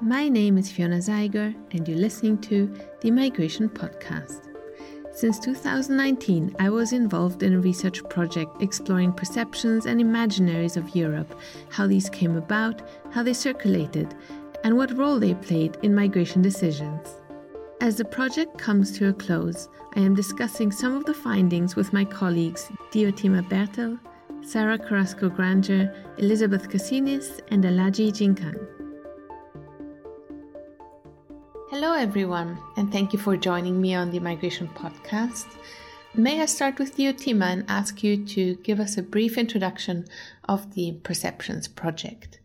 my name is Fiona Zeiger, and you're listening to the Migration Podcast. Since 2019, I was involved in a research project exploring perceptions and imaginaries of Europe, how these came about, how they circulated, and what role they played in migration decisions. As the project comes to a close, I am discussing some of the findings with my colleagues Diotima Bertel, Sara Carrasco Granger, Elizabeth Kassinis, and Alagie Jinkang. Hello, everyone, and thank you for joining me on the Migration Podcast. May I start with Diotima and ask you to give us a brief introduction of the Perceptions Project?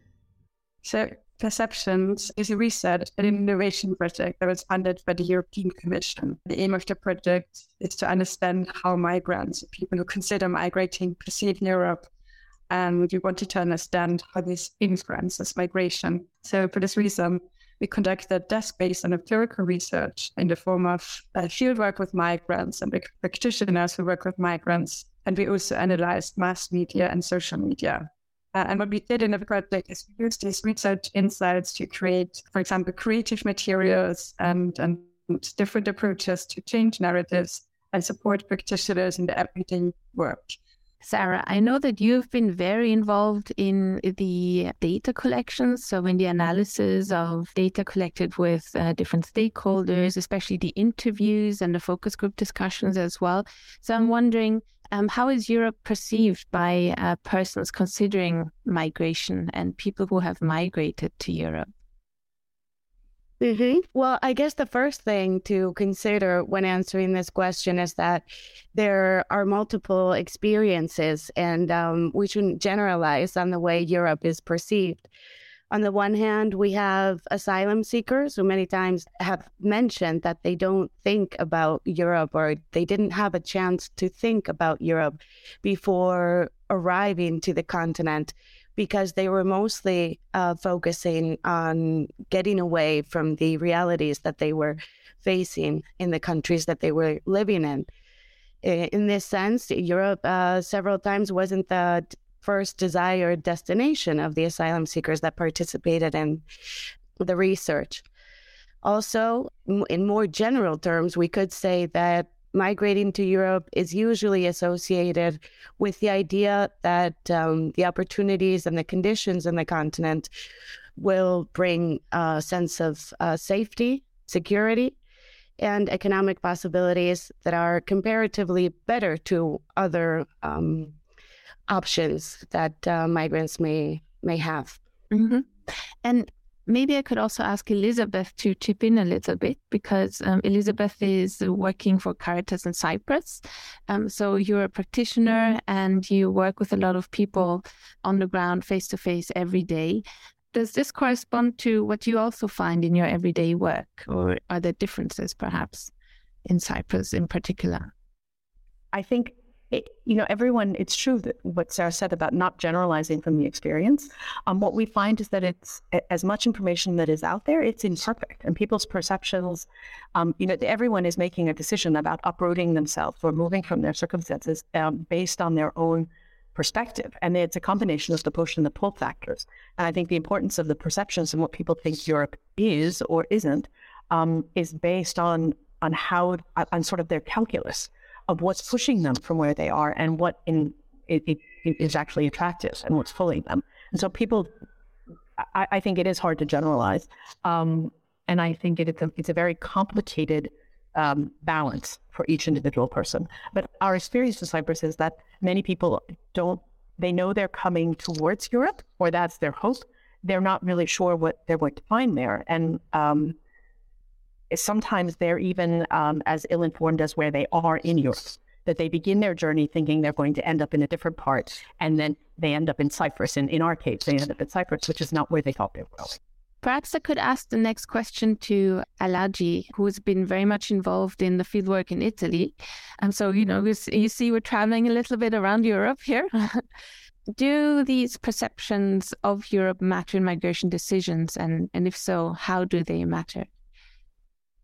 So, Perceptions is a research and innovation project that was funded by the European Commission. The aim of the project is to understand how migrants, people who consider migrating, perceive Europe. And we wanted to understand how this influences migration. So, for this reason, we conducted desk-based and empirical research in the form of uh, fieldwork with migrants and practitioners who work with migrants. And we also analyzed mass media and social media. Uh, and what we did in the project is we used these research insights to create, for example, creative materials and, and different approaches to change narratives and support practitioners in the everyday work. Sara, I know that you've been very involved in the data collection, so in the analysis of data collected with uh, different stakeholders, especially the interviews and the focus group discussions as well. So I'm wondering, um, how is Europe perceived by uh, persons considering migration and people who have migrated to Europe? Mm-hmm. Well, I guess the first thing to consider when answering this question is that there are multiple experiences, and um, we shouldn't generalize on the way Europe is perceived. On the one hand, we have asylum seekers who many times have mentioned that they don't think about Europe or they didn't have a chance to think about Europe before arriving to the continent because they were mostly uh, focusing on getting away from the realities that they were facing in the countries that they were living in. In this sense, Europe uh, several times wasn't the first desired destination of the asylum seekers that participated in the research. Also, in more general terms, we could say that migrating to Europe is usually associated with the idea that um, the opportunities and the conditions in the continent will bring a sense of uh, safety, security, and economic possibilities that are comparatively better to other um, options that uh, migrants may may have. Mm-hmm. And maybe I could also ask Elizabeth to chip in a little bit because um, Elizabeth is working for Caritas in Cyprus. Um, so you're a practitioner and you work with a lot of people on the ground, face to face, every day. Does this correspond to what you also find in your everyday work, or are there differences perhaps in Cyprus in particular? I think it, you know, everyone, it's true that what Sara said about not generalizing from the experience. Um, what we find is that it's as much information that is out there, it's imperfect, and people's perceptions, um, you know, everyone is making a decision about uprooting themselves or moving from their circumstances um, based on their own perspective. And it's a combination of the push and the pull factors. And I think the importance of the perceptions and what people think Europe is or isn't um, is based on on how on sort of their calculus of what's pushing them from where they are and what in it, it, it is actually attractive and what's pulling them. And so people, I, I think it is hard to generalize, um, and I think it, it's a it's a very complicated um, balance for each individual person. But our experience in Cyprus is that many people don't. They know they're coming towards Europe, or that's their hope. They're not really sure what they're going to find there, and um, sometimes they're even um, as ill informed as where they are in Europe. That they begin their journey thinking they're going to end up in a different part, and then they end up in Cyprus. And in our case, they end up in Cyprus, which is not where they thought they were going. Perhaps I could ask the next question to Alagie, who's been very much involved in the fieldwork in Italy. And so, you know, you see, we're traveling a little bit around Europe here. do these perceptions of Europe matter in migration decisions? And, and if so, how do they matter?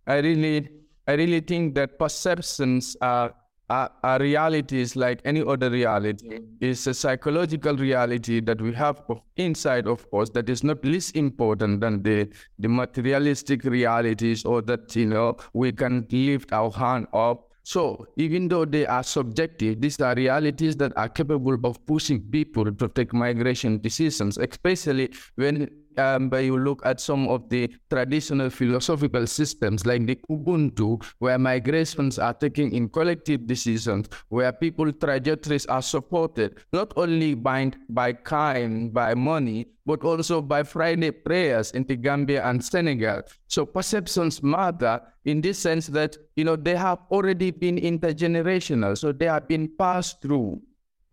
I really, I really think that perceptions are our reality is like any other reality. It's a psychological reality that we have of inside of us that is not less important than the, the materialistic realities or that, you know, we can lift our hand up. So even though they are subjective, these are realities that are capable of pushing people to take migration decisions, especially when um, but you look at some of the traditional philosophical systems like the Ubuntu, where migrations are taken in collective decisions, where people trajectories are supported not only by, by kind, by money, but also by Friday prayers in the Gambia and Senegal. So perceptions matter in this sense that you know they have already been intergenerational, so they have been passed through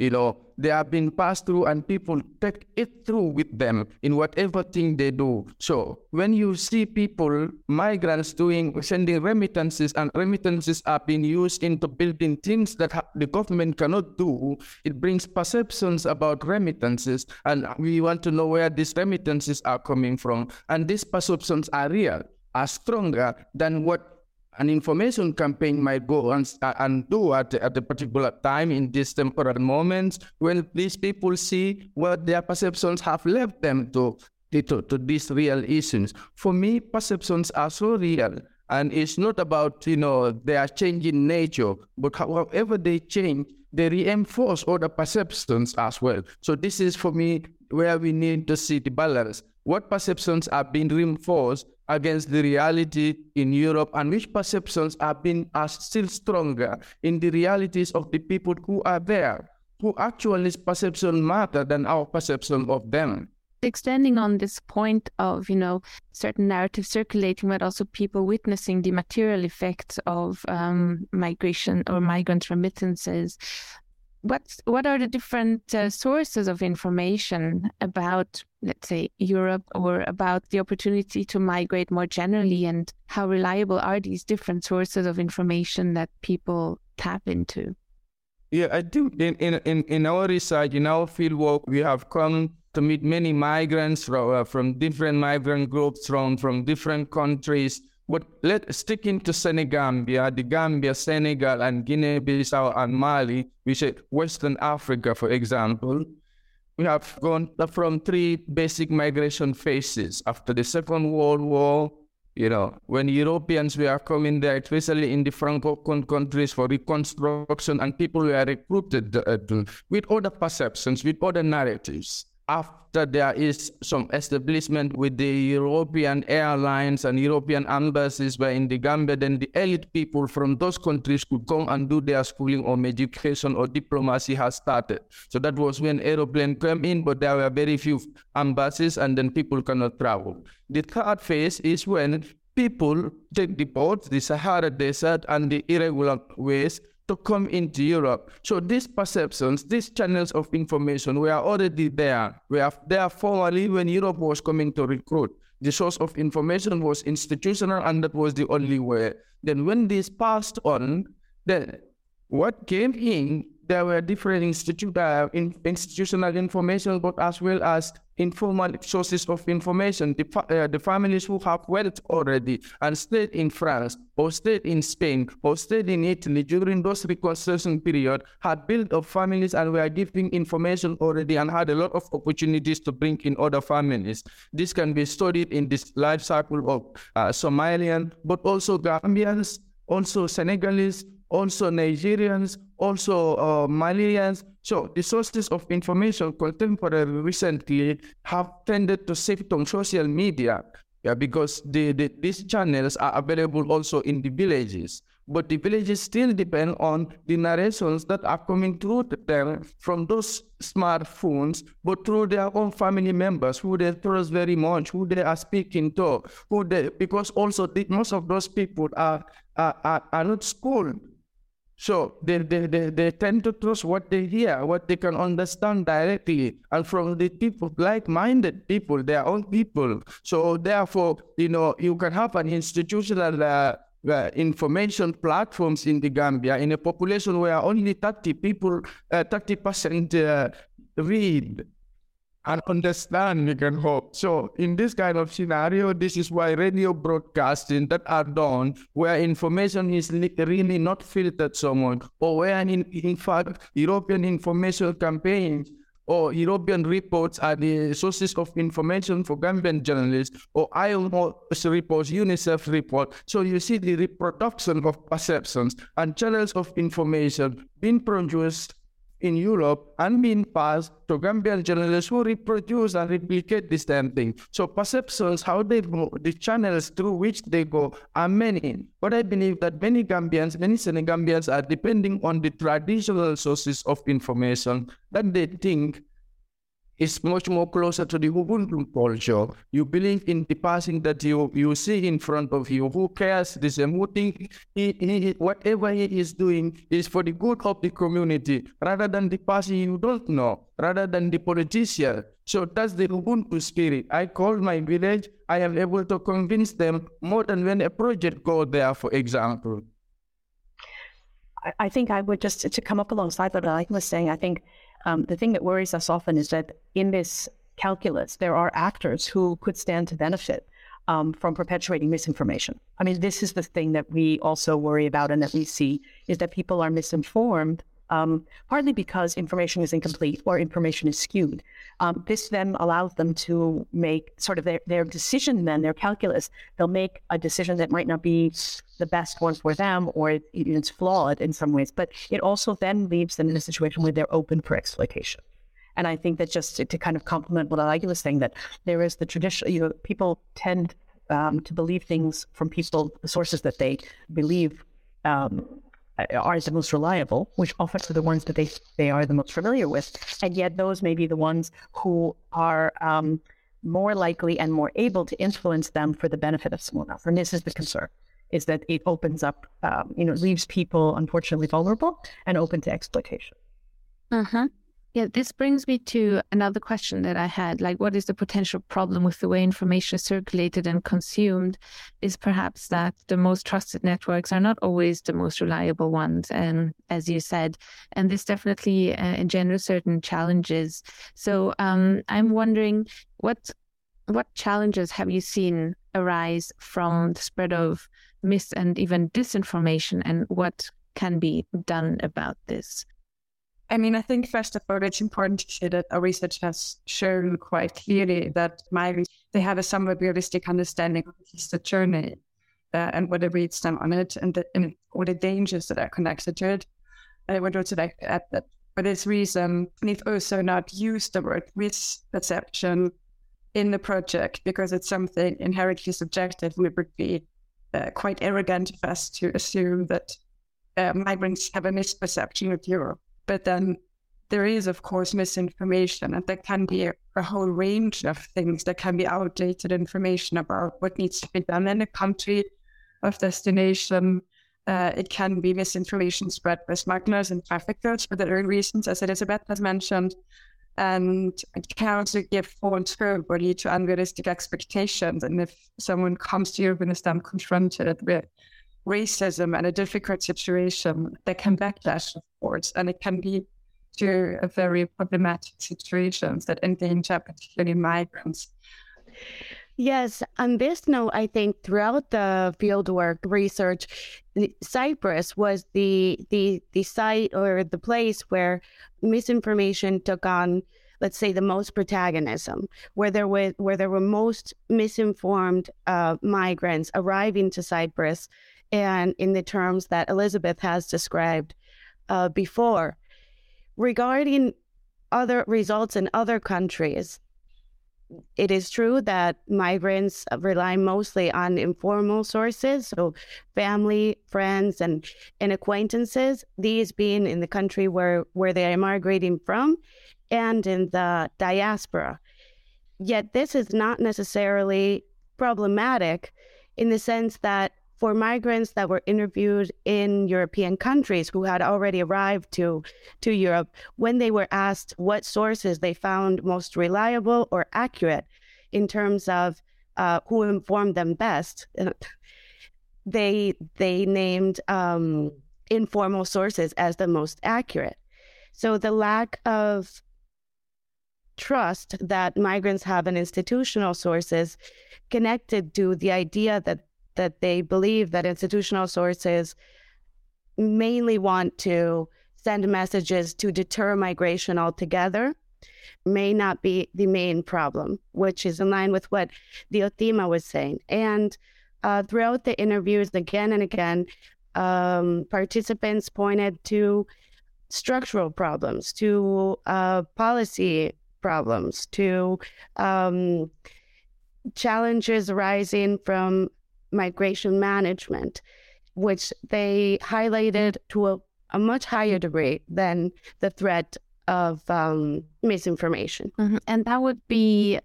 you know, they have been passed through and people take it through with them in whatever thing they do. So when you see people, migrants doing, sending remittances and remittances are being used into building things that the government cannot do, it brings perceptions about remittances. And we want to know where these remittances are coming from. And these perceptions are real, are stronger than what an information campaign might go and, and do at, at a particular time in these temporal moments when these people see what their perceptions have left them to, to, to these real issues. For me, perceptions are so real. And it's not about, you know, they are changing nature, but however they change, they reinforce other perceptions as well. So this is for me where we need to see the balance. What perceptions are being reinforced against the reality in Europe and which perceptions have been are still stronger in the realities of the people who are there, who actually perception matter than our perception of them. Extending on this point of, you know, certain narratives circulating, but also people witnessing the material effects of um, migration or migrant remittances, what what are the different uh, sources of information about let's say Europe or about the opportunity to migrate more generally? And how reliable are these different sources of information that people tap into? Yeah i do. In in in our research in our fieldwork we have come to meet many migrants from, uh, from different migrant groups from from different countries but let sticking to Senegambia, the Gambia, Senegal, and Guinea-Bissau and Mali, we say Western Africa, for example, we have gone from three basic migration phases after the Second World War. You know, when Europeans were coming there, especially in the Francophone countries for reconstruction, and people were recruited uh, with other perceptions, with other narratives after there is some establishment with the European airlines and European embassies were in the Gambia, then the elite people from those countries could come and do their schooling or education or diplomacy has started. So that was when aeroplane came in, but there were very few embassies and then people cannot travel. The third phase is when people take the boats, the Sahara Desert and the irregular ways to come into Europe. So these perceptions, these channels of information were already there. We have there formerly when Europe was coming to recruit. The source of information was institutional and that was the only way. Then when this passed on, then what came in there were different institute, uh, in, institutional information, but as well as informal sources of information. The, uh, the families who have wealth already and stayed in France or stayed in Spain or stayed in Italy during those reconstruction period had built up families and were giving information already and had a lot of opportunities to bring in other families. This can be studied in this life cycle of uh, Somalian, but also Gambians, also Senegalese, also Nigerians, also uh, Malians. So the sources of information contemporary recently have tended to shift on social media yeah, because the, the, these channels are available also in the villages. But the villages still depend on the narrations that are coming through them from those smartphones, but through their own family members who they trust very much, who they are speaking to, who they because also the, most of those people are, are, are, are not schooled so they, they, they, they tend to trust what they hear, what they can understand directly, and from the people, like-minded people, their own people. So therefore, you know, you can have an institutional uh, uh, information platforms in the Gambia in a population where only 30 people, uh, 30% uh, read and understand we can hope. So in this kind of scenario, this is why radio broadcasting that are done where information is really not filtered so much, or where in, in fact European information campaigns or European reports are the sources of information for Gambian journalists, or ILO reports, UNICEF report. So you see the reproduction of perceptions and channels of information being produced in Europe and being passed to Gambian journalists who reproduce and replicate this damn thing. So perceptions, how they go, the channels through which they go are many. But I believe that many Gambians, many Senegambians are depending on the traditional sources of information that they think is much more closer to the Ubuntu culture. You believe in the person that you, you see in front of you, who cares who think he, he, whatever he is doing is for the good of the community, rather than the person you don't know, rather than the politician. So that's the Ubuntu spirit. I call my village, I am able to convince them more than when a project goes there, for example. I think I would just to come up alongside what I was saying. I think um, the thing that worries us often is that in this calculus, there are actors who could stand to benefit um, from perpetuating misinformation. I mean, this is the thing that we also worry about and that we see is that people are misinformed um, partly because information is incomplete or information is skewed. Um, this then allows them to make sort of their, their decision, then their calculus. They'll make a decision that might not be the best one for them or it, it's flawed in some ways, but it also then leaves them in a situation where they're open for exploitation. And I think that just to, to kind of complement what I was saying, that there is the tradition, you know, people tend um, to believe things from people, sources that they believe um, are the most reliable, which often are the ones that they, they are the most familiar with. And yet those may be the ones who are um, more likely and more able to influence them for the benefit of someone else. And this is the concern, is that it opens up, um, you know, leaves people unfortunately vulnerable and open to exploitation. Uh-huh. Yeah, this brings me to another question that I had. Like, what is the potential problem with the way information is circulated and consumed? Is perhaps that the most trusted networks are not always the most reliable ones, and as you said, and this definitely uh, engenders certain challenges. So, um, I'm wondering what what challenges have you seen arise from the spread of mis and even disinformation, and what can be done about this? I mean, I think first of all, it's important to say that our research has shown quite clearly that migrants they have a somewhat realistic understanding of the journey uh, and what awaits them on it, and, the, and all the dangers that are connected to it. I would also like to add that for this reason, we've also not used the word misperception in the project because it's something inherently subjective. We would be uh, quite arrogant of us to assume that uh, migrants have a misperception of Europe. But then there is, of course, misinformation, and there can be a, whole range of things. There can be outdated information about what needs to be done in a country of destination. Uh, it can be misinformation spread by smugglers and traffickers for their own reasons, as Elizabeth has mentioned. And it can also give false hope or lead to unrealistic expectations. And if someone comes to you and is then confronted with racism and a difficult situation, they can backlash, of course, and it can be to a very problematic situations that endanger particularly migrants. Yes, on this note, I think throughout the fieldwork research, Cyprus was the the the site or the place where misinformation took on, let's say, the most protagonism, where there were where there were most misinformed uh, migrants arriving to Cyprus and in the terms that Elizabeth has described uh, before. Regarding other results in other countries, it is true that migrants rely mostly on informal sources, so family, friends, and, and acquaintances, these being in the country where, where they are migrating from and in the diaspora. Yet this is not necessarily problematic in the sense that for migrants that were interviewed in European countries who had already arrived to, to Europe, when they were asked what sources they found most reliable or accurate in terms of uh, who informed them best, they they named um, informal sources as the most accurate. So the lack of trust that migrants have in institutional sources connected to the idea that that they believe that institutional sources mainly want to send messages to deter migration altogether may not be the main problem, which is in line with what Diotima was saying. And uh, throughout the interviews, again and again, um, participants pointed to structural problems, to uh, policy problems, to um, challenges arising from migration management, which they highlighted to a, a much higher degree than the threat of um, misinformation. Mm-hmm. And that would be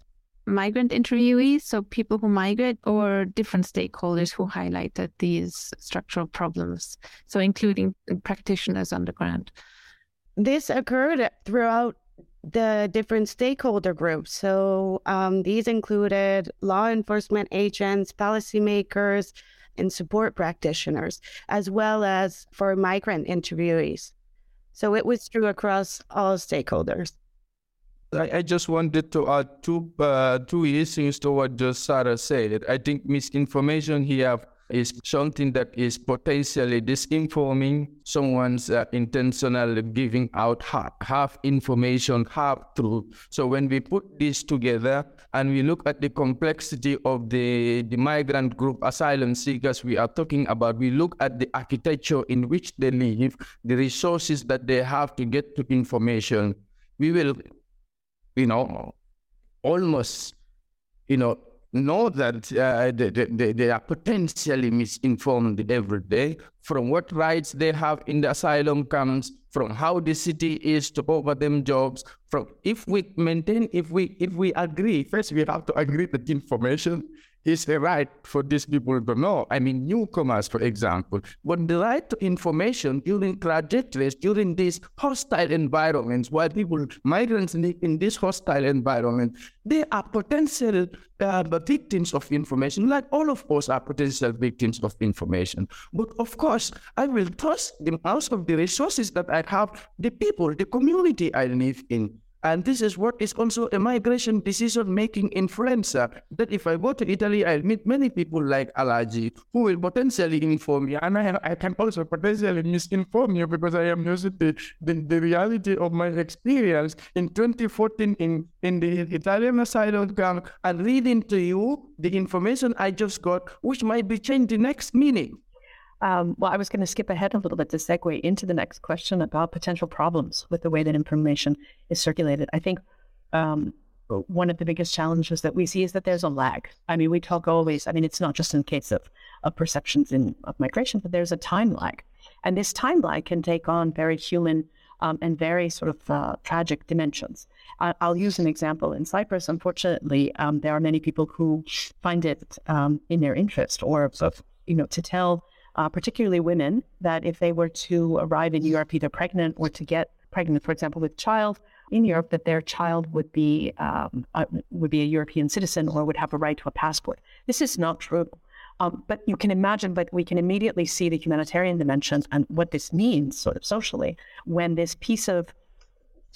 migrant interviewees, so people who migrate, or different stakeholders who highlighted these structural problems, so including practitioners on the ground. This occurred throughout the different stakeholder groups. So um, these included law enforcement agents, policymakers, and support practitioners, as well as for migrant interviewees. So it was true across all stakeholders. I, I just wanted to add two uh, two issues to what just Sara said. I think misinformation here is something that is potentially disinforming someone's uh, intentional giving out half, half information, half truth. So when we put this together and we look at the complexity of the, the migrant group asylum seekers we are talking about, we look at the architecture in which they live, the resources that they have to get to information, we will you know, almost, you know, know that uh, they, they, they are potentially misinformed every day from what rights they have in the asylum camps, from how the city is to offer them jobs. From if we maintain, if we if we agree, first we have to agree that information is a right for these people to know. I mean, newcomers, for example, but the right to information during trajectories, during these hostile environments, while people, migrants live in this hostile environment, they are potential uh, victims of information, like all of us are potential victims of information. But of course, I will trust the most of the resources that I have, the people, the community I live in. And this is what is also a migration decision making influencer. That if I go to Italy, I'll meet many people like Alagie who will potentially inform me. And I, I can also potentially misinform you because I am using the, the, the reality of my experience in 2014 in, in the Italian asylum camp and reading to you the information I just got, which might be changed the next minute. Um, well, I was going to skip ahead a little bit to segue into the next question about potential problems with the way that information is circulated. I think um, one of the biggest challenges that we see is that there's a lag. I mean, we talk always, I mean, it's not just in case of, of perceptions in of migration, but there's a time lag. And this time lag can take on very human um, and very sort of uh, tragic dimensions. I, will use an example. In Cyprus, unfortunately, um, there are many people who find it um, in their interest or, you know, to tell uh, particularly women, that if they were to arrive in Europe either pregnant or to get pregnant, for example, with child in Europe, that their child would be um, uh, would be a European citizen or would have a right to a passport. This is not true. Um, but you can imagine, but we can immediately see the humanitarian dimension and what this means, sort of socially, when this piece of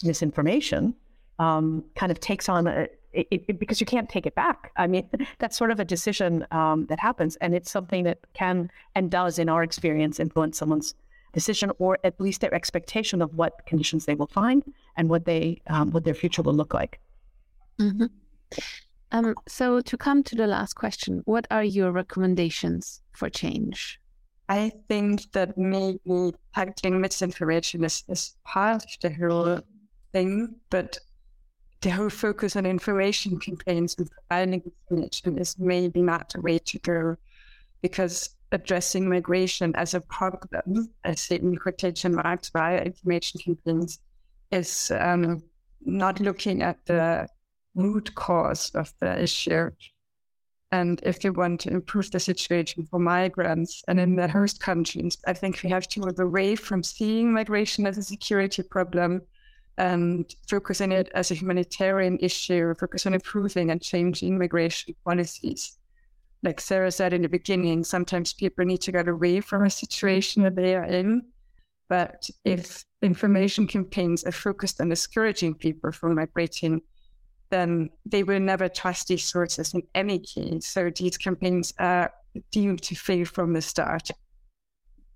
misinformation um, kind of takes on a, it, it, because you can't take it back. I mean, that's sort of a decision um, that happens, and it's something that can and does, in our experience, influence someone's decision or at least their expectation of what conditions they will find and what they um, what their future will look like. Mm-hmm. Um, so, to come to the last question, what are your recommendations for change? I think that maybe tackling misinformation is, is part of the whole thing, but the whole focus on information campaigns and providing information is maybe not the way to go because addressing migration as a problem, as in quotation marks, via information campaigns, is um, not looking at the root cause of the issue. And if you want to improve the situation for migrants and in the host countries, I think we have to move away from seeing migration as a security problem and focus on it as a humanitarian issue, focus on improving and changing immigration policies. Like Sara said in the beginning, sometimes people need to get away from a situation that they are in. But if information campaigns are focused on discouraging people from migrating, then they will never trust these sources in any case. So these campaigns are doomed to fail from the start.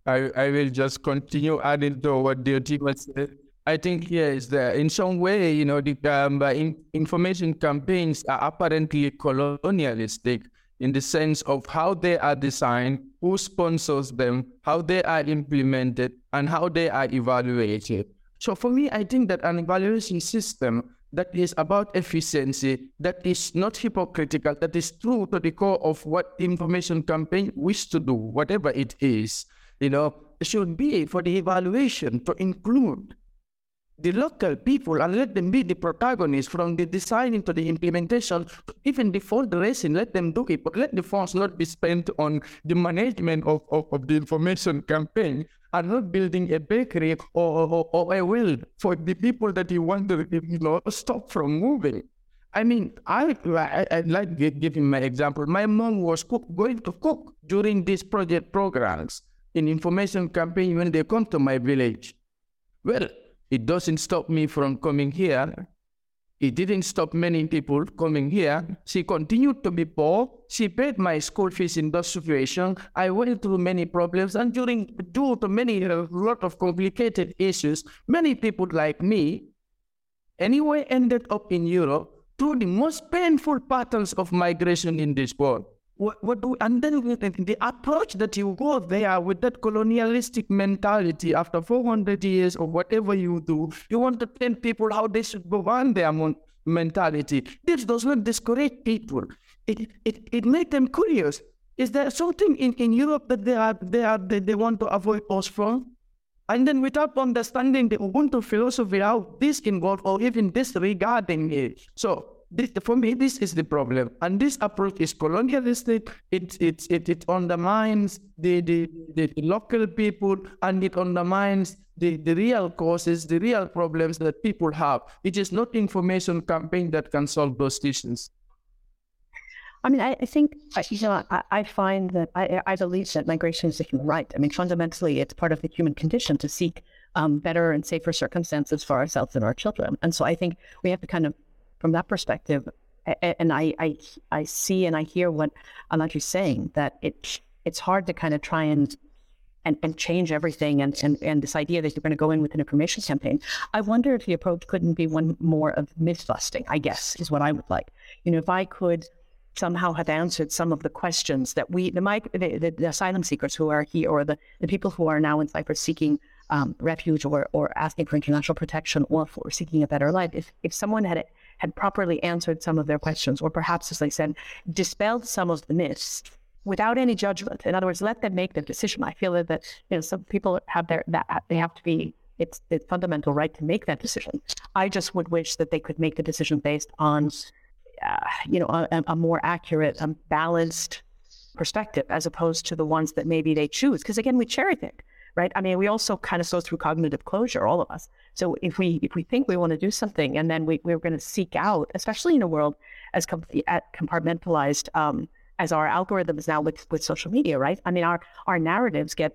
I, I will just continue adding to what Diotima said. I think is that in some way, you know, the um, in, information campaigns are apparently colonialistic in the sense of how they are designed, who sponsors them, how they are implemented, and how they are evaluated. So for me, I think that an evaluation system that is about efficiency, that is not hypocritical, that is true to the core of what information campaign wish to do, whatever it is, you know, should be for the evaluation to include the local people and let them be the protagonists from the designing to the implementation, even the fundraising, let them do it, but let the funds not be spent on the management of, of, of the information campaign and not building a bakery or, or, or a will for the people that you want to you know, stop from moving. I mean, I, I, I like giving my example. My mom was cook, going to cook during these project programs in information campaign when they come to my village. Well, it doesn't stop me from coming here. It didn't stop many people coming here. She continued to be poor. She paid my school fees in that situation. I went through many problems, and during due to many a lot of complicated issues, many people like me, anyway, ended up in Europe through the most painful patterns of migration in this world. What, what do, and then the approach that you go there with that colonialistic mentality after 400 years or whatever you do, you want to tell people how they should govern their mentality. This does not discourage people. It, it, it makes them curious. Is there something in, in Europe that they, are, they, are, they, they want to avoid us from? And then without understanding the Ubuntu philosophy, how this involved or even disregarding it. So this, for me, this is the problem. And this approach is colonialistic. It, it, it, it undermines the, the, the, local people and it undermines the, the real causes, the real problems that people have. It is not information campaign that can solve those issues. I mean, I, I think, you know, I, I find that I, I believe that migration is a human right. I mean, fundamentally, it's part of the human condition to seek um, better and safer circumstances for ourselves and our children. And so I think we have to kind of from that perspective, and I, I, I see and I hear what Alagie's saying that it it's hard to kind of try and and, and change everything and, and, and this idea that you're going to go in with an information campaign. I wonder if the approach couldn't be one more of myth busting, I guess, is what I would like. You know, if I could somehow have answered some of the questions that we, the, the, the asylum seekers who are here or the, the people who are now in Cyprus seeking um, refuge or, or asking for international protection or for seeking a better life, if, if someone had had properly answered some of their questions, or perhaps, as I said, dispelled some of the myths without any judgment. In other words, let them make the decision. I feel that you know some people have their that they have to be it's the fundamental right to make that decision. I just would wish that they could make the decision based on uh, you know a, a more accurate, um, balanced perspective as opposed to the ones that maybe they choose. Because again, we cherry pick right? I mean, we also kind of go through cognitive closure, all of us. So if we if we think we want to do something, and then we we're going to seek out, especially in a world as com- compartmentalized um, as our algorithms now with with social media, right? I mean, our our narratives get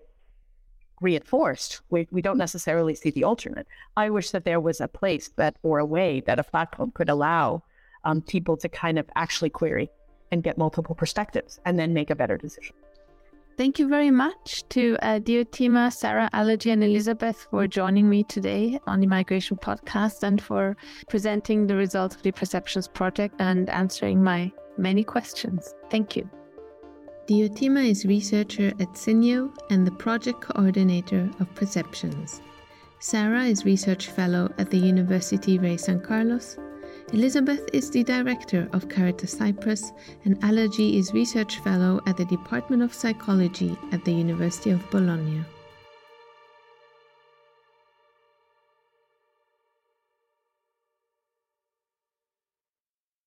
reinforced. We we don't necessarily see the alternate. I wish that there was a place that or a way that a platform could allow um, people to kind of actually query and get multiple perspectives and then make a better decision. Thank you very much to uh, Diotima, Sara, Alagie, and Elizabeth for joining me today on the Migration Podcast and for presenting the results of the Perceptions Project and answering my many questions. Thank you. Diotima is researcher at SYNYO and the project coordinator of Perceptions. Sara is research fellow at the University Rey San Carlos Elizabeth is the director of Caritas Cyprus, and Alagie is research fellow at the Department of Psychology at the University of Bologna.